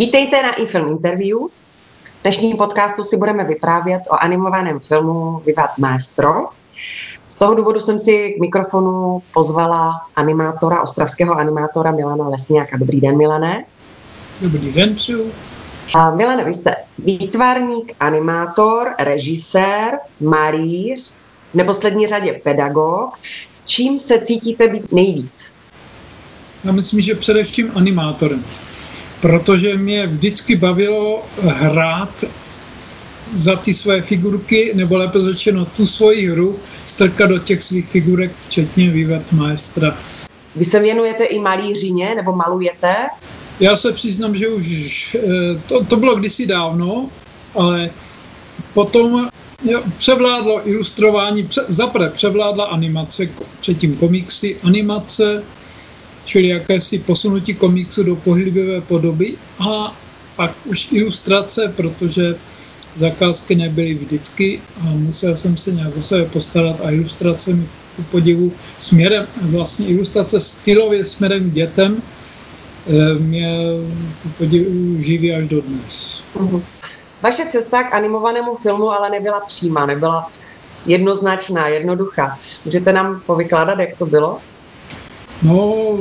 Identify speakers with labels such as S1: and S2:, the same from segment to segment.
S1: Vítejte na iFilm Interview. V dnešním podcastu si budeme vyprávět o animovaném filmu Vivat Maestro. Z toho důvodu jsem si k mikrofonu pozvala animátora, ostravského animátora Milana Lesňáka. Dobrý den, Milané.
S2: Dobrý den, přeju.
S1: A Milane, vy jste výtvarník, animátor, režisér, malíř, v neposlední řadě pedagog. Čím se cítíte být nejvíc?
S2: Já myslím, že především animátorem, protože mě vždycky bavilo hrát za ty svoje figurky, nebo lépe řečeno tu svoji hru, strkat do těch svých figurek, včetně vývet maestra.
S1: Vy se věnujete i malířině, nebo malujete?
S2: Já se přiznám, že už eh, to, to bylo kdysi dávno, ale potom převládlo ilustrování, pře, zapre převládla animace, předtím komiksy, animace, čili jakési posunutí komiksu do pohyblivé podoby a pak už ilustrace, protože zakázky nebyly vždycky a musel jsem se nějak o sebe postarat a ilustrace mi ku podivu směrem, vlastně ilustrace stylově směrem k dětem eh, mě ku podivu živí až do dnes.
S1: Uh-huh. Vaše cesta k animovanému filmu ale nebyla přímá, nebyla jednoznačná, jednoduchá. Můžete nám povykládat, jak to bylo?
S2: No,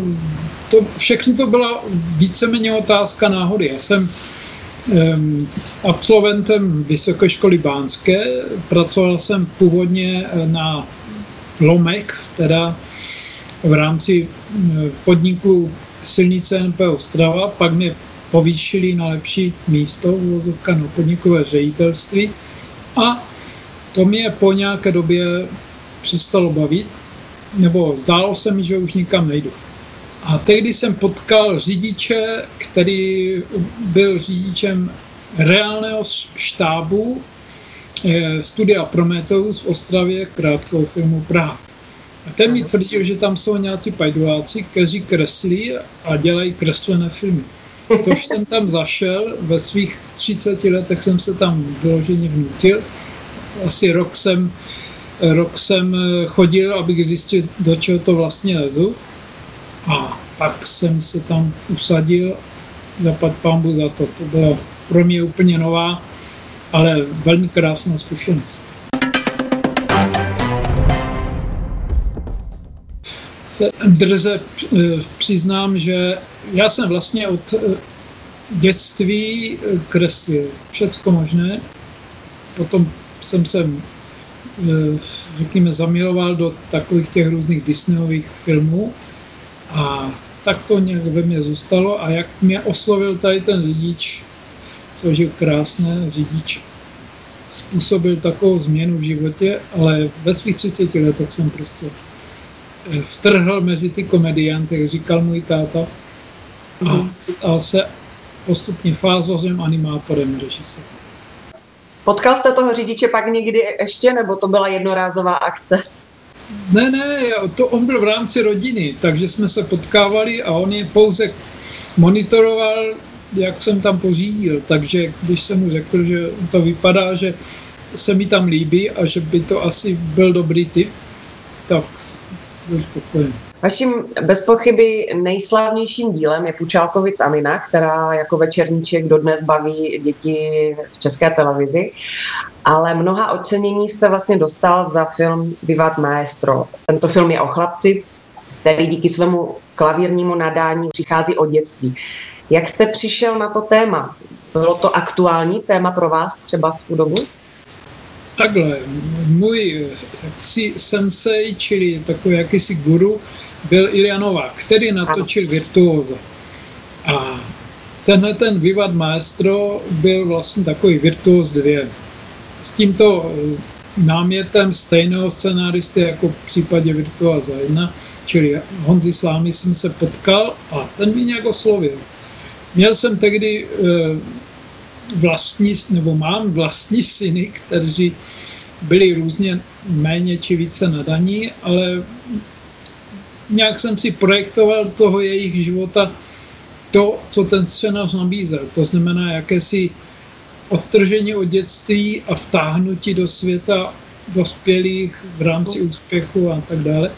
S2: to, všechno to byla víceméně otázka náhody. Já jsem um, absolventem Vysoké školy Bánské, pracoval jsem původně eh, na Lomech, teda v rámci eh, podniku silnice NP Ostrava, pak mě povýšili na lepší místo, uvozovka na podnikové ředitelství a to mě po nějaké době přestalo bavit, nebo zdálo se mi, že už nikam nejdu. A tehdy jsem potkal řidiče, který byl řidičem reálného štábu eh, studia Prometheus v Ostravě, krátkou filmu Praha. A ten mi tvrdil, že tam jsou nějací pajduláci, kteří kreslí a dělají kreslené filmy. Tož jsem tam zašel, ve svých 30 letech jsem se tam vyloženě vnutil. Asi rok jsem rok jsem eh, chodil, abych zjistil, do čeho to vlastně lezu. A pak jsem se tam usadil, zapad pambu za to. To bylo pro mě úplně nová, ale velmi krásná zkušenost. Se drze eh, přiznám, že já jsem vlastně od eh, dětství kreslil všecko možné. Potom jsem se řekněme, zamiloval do takových těch různých Disneyových filmů a tak to nějak ve mně zůstalo a jak mě oslovil tady ten řidič, což je krásné, řidič způsobil takovou změnu v životě, ale ve svých 30 letech jsem prostě eh, vtrhl mezi ty komedianty, jak říkal můj táta, a mhm. stal se postupně fázovým animátorem režisérem.
S1: Potkal jste toho řidiče pak někdy ještě, nebo to byla jednorázová akce?
S2: Ne, ne, to on byl v rámci rodiny, takže jsme se potkávali a on je pouze monitoroval, jak jsem tam pořídil. Takže když jsem mu řekl, že to vypadá, že se mi tam líbí a že by to asi byl dobrý typ, tak byl spokojený.
S1: Vaším bez pochyby nejslavnějším dílem je Pučálkovic Amina, která jako večerníček dodnes baví děti v české televizi. Ale mnoha ocenění jste vlastně dostal za film Vivat Maestro. Tento film je o chlapci, který díky svému klavírnímu nadání přichází od dětství. Jak jste přišel na to téma? Bylo to aktuální téma pro vás třeba v tu dobu?
S2: Takhle, můj jaksi sensei, čili takový jakýsi guru, byl Ilja Novák, který natočil Virtuóza. A tenhle ten Vivat Maestro byl vlastně takový Virtuóz 2. S tímto eh, námětem stejného scenáristy jako v případě Virtuóza 1, čili Honzi Slámy jsem se potkal a ten mě nějak oslovil. Měl jsem tehdy eh, vlastní, nebo mám vlastní syny, kteří byli různě méně či více nadaní, ale nějak jsem si projektoval toho jejich života to, co ten scénář nabízel. To znamená jakési odtržení od dětství a vtáhnutí do světa dospělých v rámci úspěchu a tak dále.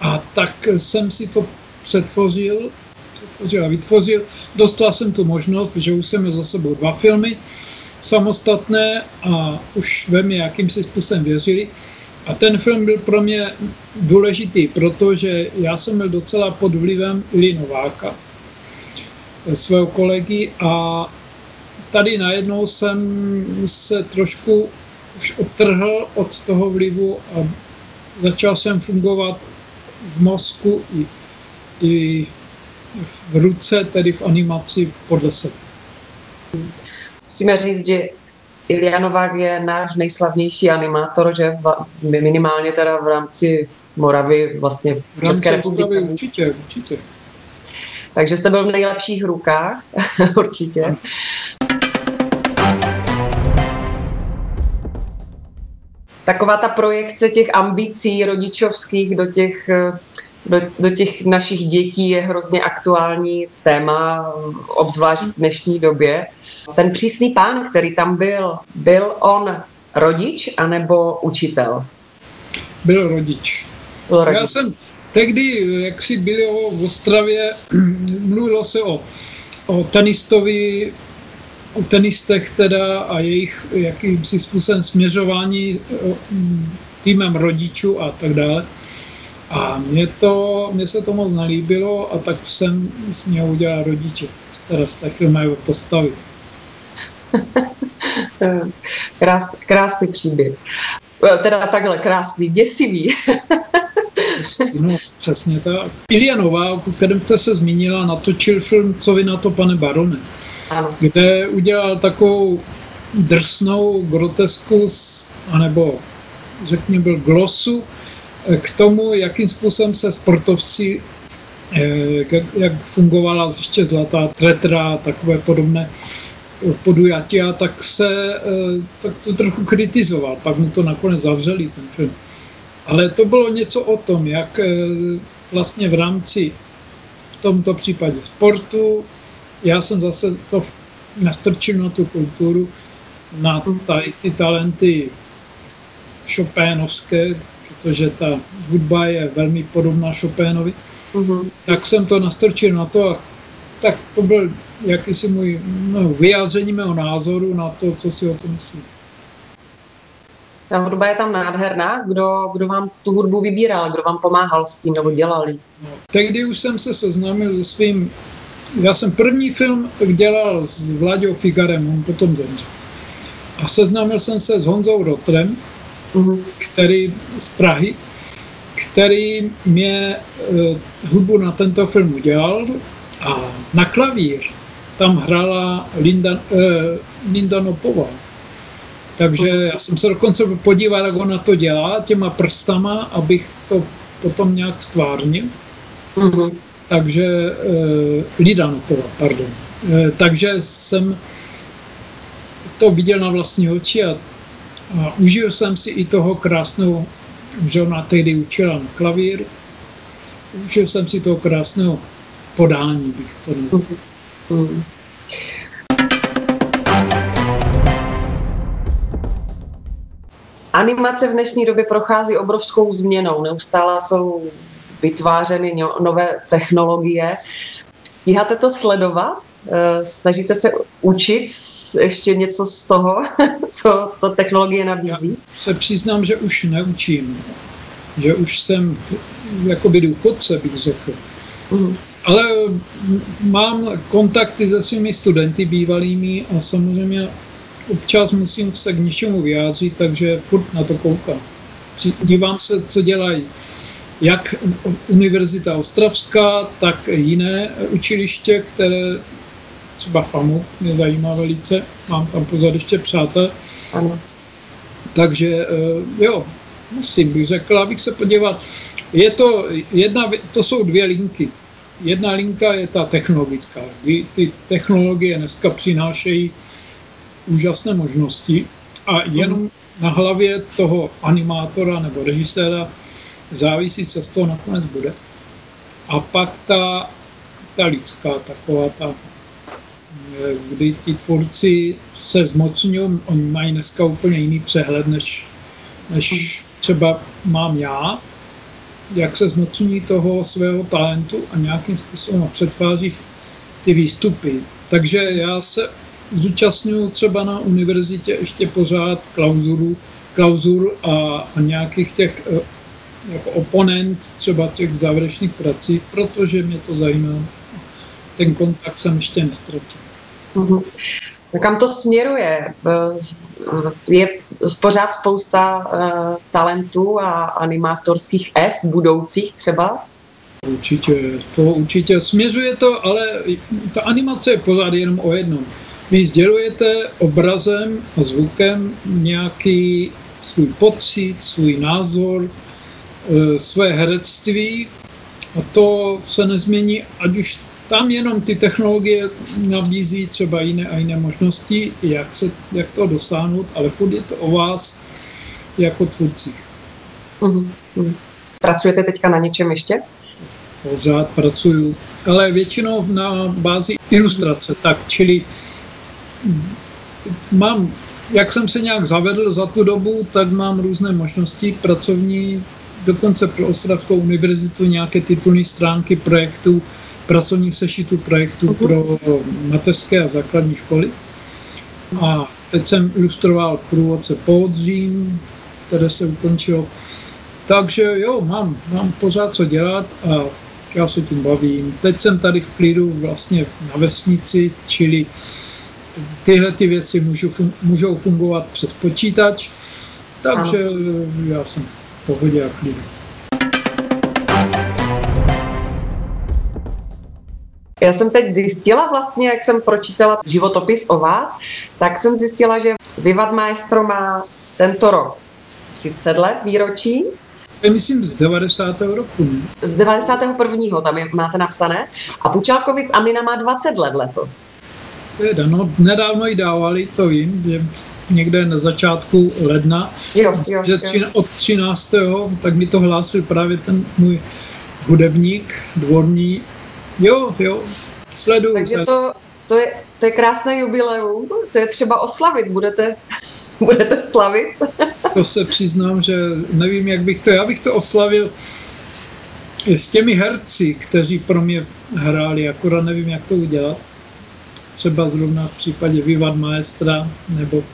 S2: A tak jsem si to přetvořil vytvořil a vytvořil. Dostal jsem tu možnost, protože už jsem měl za sebou dva filmy samostatné a už ve mě jakýmsi způsobem věřili. A ten film byl pro mě důležitý, protože já jsem byl docela pod vlivem Ili Nováka, svého kolegy a tady najednou jsem se trošku už odtrhl od toho vlivu a začal jsem fungovat v mozku i, i v ruce, tedy v animaci podle sebe.
S1: Musíme říct, že Ilja Novák je náš nejslavnější animátor, že minimálně teda v rámci Moravy, vlastně v, v České republice.
S2: Určitě, určitě.
S1: Takže jste byl v nejlepších rukách, určitě. Taková ta projekce těch ambicí rodičovských do těch, do, do těch našich dětí je hrozně aktuální téma, obzvlášť v dnešní době. Ten přísný pán, který tam byl, byl on rodič anebo učitel?
S2: Byl rodič. Byl rodič. Já jsem tehdy, jak si byli v Ostravě, mluvilo se o, o tenistovi, o tenistech teda a jejich jakýmsi způsobem směřování týmem rodičů a tak dále. A mě, to, mně se to moc nelíbilo a tak jsem s něho udělal rodiče, teda z té filmové postavy.
S1: Krás, krásný příběh. Teda takhle krásný, děsivý.
S2: no, přesně tak. Ilia Nová, o kterém jste se zmínila, natočil film Co vy na to, pane barone, ano. kde udělal takovou drsnou grotesku, anebo řekněme byl glosu k tomu, jakým způsobem se sportovci eh, jak fungovala ještě zlatá tretra, takové podobné a tak se eh, tak to trochu kritizoval. Pak mu to nakonec zavřeli, ten film. Ale to bylo něco o tom, jak eh, vlastně v rámci v tomto případě sportu, já jsem zase to nastrčil na tu kulturu, na ty talenty Chopinovské, protože ta hudba je velmi podobná Chopinovi, uh-huh. tak jsem to nastrčil na to a tak to byl jakýsi můj no, vyjádření mého názoru na to, co si o tom myslím.
S1: Ta hudba je tam nádherná. Kdo, kdo vám tu hudbu vybíral? Kdo vám pomáhal s tím nebo dělal No,
S2: tehdy už jsem se seznámil se svým... Já jsem první film dělal s Vláďou Figarem, on potom zemřel. A seznámil jsem se s Honzou Rotrem. Který z Prahy, který mě uh, hudbu na tento film udělal a na klavír tam hrála Linda, uh, Linda Nopová. Takže já jsem se dokonce podíval, jak ona to dělá těma prstama, abych to potom nějak stvárnil. Uh-huh. Takže uh, Lida Nopová, pardon. Uh, takže jsem to viděl na vlastní oči a, a užil jsem si i toho krásného, že ona tehdy učila na klavír, užil jsem si toho krásného podání, bych to.
S1: Animace v dnešní době prochází obrovskou změnou. Neustále jsou vytvářeny nové technologie. Stíháte to sledovat? Eh, snažíte se učit ještě něco z toho, co to technologie nabízí? Já
S2: se přiznám, že už neučím. Že už jsem jakoby důchodce, bych řekl. Mm. Ale mám kontakty se svými studenty bývalými a samozřejmě občas musím se k něčemu vyjádřit, takže furt na to koukám. Dívám se, co dělají jak Univerzita Ostravská, tak jiné učiliště, které třeba FAMu mě zajímá velice, mám tam pozad ještě přátel. Ano. Takže eh, jo, musím bych řekl, abych se podíval. Je to jedna, to jsou dvě linky. Jedna linka je ta technologická. Ty technologie dneska přinášejí úžasné možnosti a jenom na hlavě toho animátora nebo režiséra závisí, co z toho nakonec bude. A pak ta, ta lidská, taková ta, kdy ti tvůrci se zmocňují, oni mají dneska úplně jiný přehled, než, než třeba mám já, jak se zmocní toho svého talentu a nějakým způsobem přetváří ty výstupy. Takže já se zúčastňuji třeba na univerzitě ještě pořád klauzuru, klauzur a, a nějakých těch eh, jako oponent třeba těch závěrečných prací, protože mě to zajímá. Ten kontakt jsem ještě nestratil.
S1: Mm-hmm. Kam to směruje? Je pořád spousta uh, talentů a animátorských S budoucích třeba?
S2: Určitě, to určitě. Směřuje to, ale ta animace je pořád jenom o jednom. Vy sdělujete obrazem a zvukem nějaký svůj pocit, svůj názor, e, své herectví a to se nezmění, ať už tam jenom ty technologie nabízí třeba jiné a jiné možnosti, jak, se, jak to dosáhnout, ale furt je to o vás jako tvůrcích.
S1: Mm-hmm. Pracujete teďka na něčem ještě?
S2: Pořád pracuju, ale většinou na bázi ilustrace, tak čili mám, jak jsem se nějak zavedl za tu dobu, tak mám různé možnosti pracovní, dokonce pro Ostravskou univerzitu nějaké titulní stránky projektů, pracovních sešitů projektů uh-huh. pro mateřské a základní školy. A teď jsem ilustroval průvodce Podzím, které se ukončilo. Takže jo, mám, mám pořád co dělat a já se tím bavím. Teď jsem tady v klidu vlastně na vesnici, čili tyhle ty věci můžou, fun- můžou fungovat přes počítač, takže ano. já jsem v pohodě a klidu.
S1: Já jsem teď zjistila vlastně, jak jsem pročítala životopis o vás, tak jsem zjistila, že Vivat Maestro má tento rok 30 let výročí.
S2: Je myslím z 90. roku.
S1: Z 91. tam je, máte napsané. A Pučálkovic Amina má 20 let letos.
S2: Teda, no, nedávno ji dávali, to vím, že někde na začátku ledna,
S1: jo, jo,
S2: že tři, od 13. tak mi to hlásil právě ten můj hudebník, dvorní. Jo, jo, sleduju.
S1: Takže to, to, je, to je krásné jubileum, to je třeba oslavit, budete, budete slavit.
S2: to se přiznám, že nevím, jak bych to, já bych to oslavil s těmi herci, kteří pro mě hráli, akorát nevím, jak to udělat třeba zrovna v případě Vivat Maestra nebo,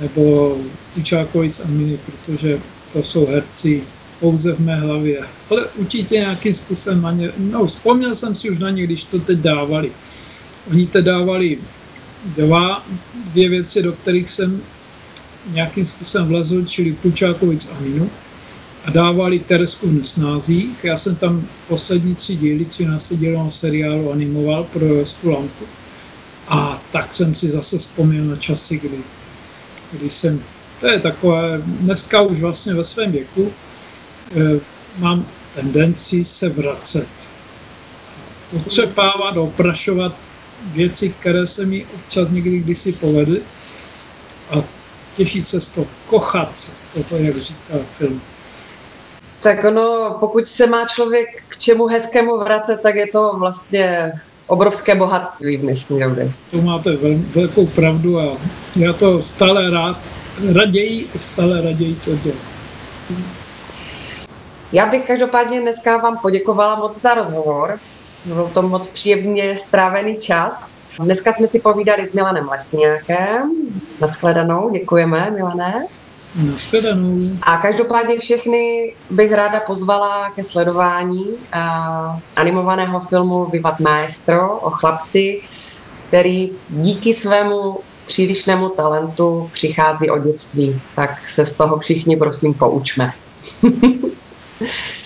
S2: nebo Učákovic a Mini, protože to jsou herci pouze v mé hlavě. Ale určitě nějakým způsobem na ně, no vzpomněl jsem si už na ně, když to teď dávali. Oni teď dávali dva, dvě věci, do kterých jsem nějakým způsobem vlezl, čili Pučákovic a Minu a dávali Teresku v nesnázích. Já jsem tam poslední tři díly, 13 dílů seriálu animoval pro Josku Lampu. A tak jsem si zase vzpomněl na časy, kdy, kdy jsem, to je takové, dneska už vlastně ve svém věku, mám tendenci se vracet. Otřepávat, oprašovat věci, které se mi občas někdy kdysi povedly a těšit se z toho, kochat se z toho, jak říká film.
S1: Tak ono, pokud se má člověk k čemu hezkému vracet, tak je to vlastně obrovské bohatství v dnešní době.
S2: To máte vel, velkou pravdu a já to stále rád, raději, stále raději to dělám.
S1: Já bych každopádně dneska vám poděkovala moc za rozhovor. Byl to moc příjemně strávený čas. Dneska jsme si povídali s Milanem Lesňákem. Naschledanou, děkujeme, Milané.
S2: Nashledanou.
S1: A každopádně všechny bych ráda pozvala ke sledování uh, animovaného filmu Vivat Maestro o chlapci, který díky svému přílišnému talentu přichází o dětství. Tak se z toho všichni prosím poučme. Yeah.